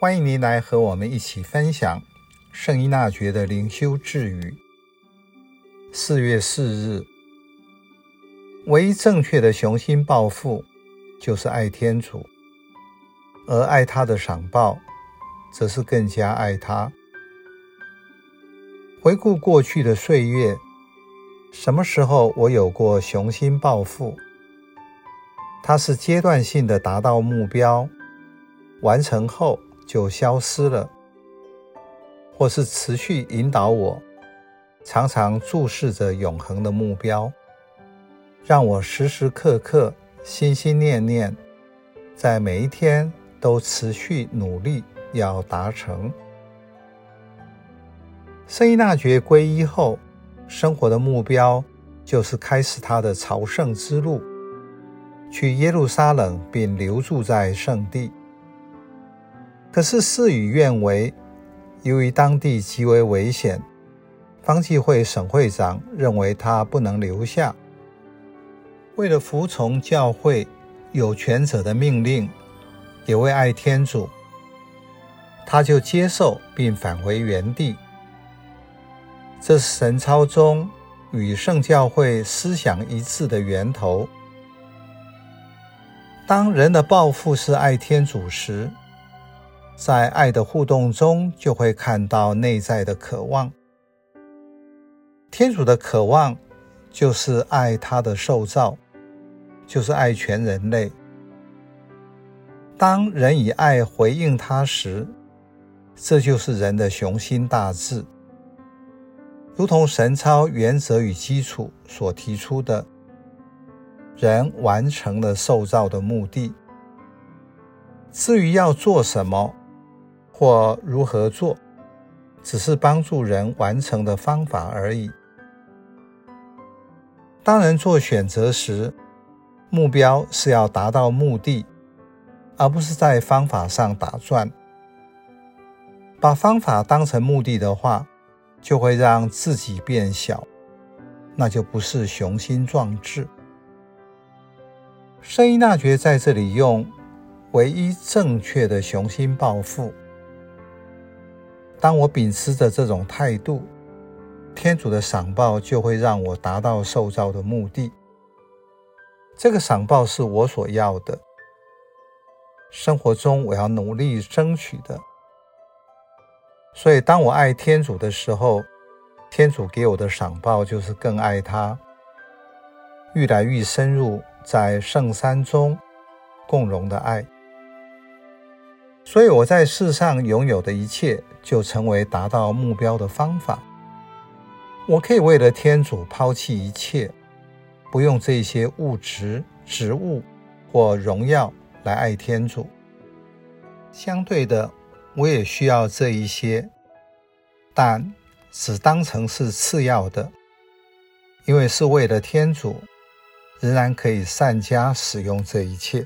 欢迎您来和我们一起分享圣依纳爵的灵修智语。四月四日，唯一正确的雄心抱负就是爱天主，而爱他的赏报，则是更加爱他。回顾过去的岁月，什么时候我有过雄心抱负？它是阶段性的达到目标，完成后就消失了，或是持续引导我，常常注视着永恒的目标，让我时时刻刻心心念念，在每一天都持续努力要达成。圣依纳爵皈依后，生活的目标就是开始他的朝圣之路。去耶路撒冷，并留住在圣地。可是事与愿违，由于当地极为危险，方济会省会长认为他不能留下。为了服从教会有权者的命令，也为爱天主，他就接受并返回原地。这是神操中与圣教会思想一致的源头。当人的抱负是爱天主时，在爱的互动中，就会看到内在的渴望。天主的渴望就是爱他的受造，就是爱全人类。当人以爱回应他时，这就是人的雄心大志。如同神操原则与基础所提出的。人完成了受造的目的，至于要做什么或如何做，只是帮助人完成的方法而已。当人做选择时，目标是要达到目的，而不是在方法上打转。把方法当成目的的话，就会让自己变小，那就不是雄心壮志。圣依纳爵在这里用唯一正确的雄心抱负。当我秉持着这种态度，天主的赏报就会让我达到受造的目的。这个赏报是我所要的，生活中我要努力争取的。所以，当我爱天主的时候，天主给我的赏报就是更爱他，愈来愈深入。在圣山中共融的爱，所以我在世上拥有的一切，就成为达到目标的方法。我可以为了天主抛弃一切，不用这些物质、职务或荣耀来爱天主。相对的，我也需要这一些，但只当成是次要的，因为是为了天主。仍然可以善加使用这一切。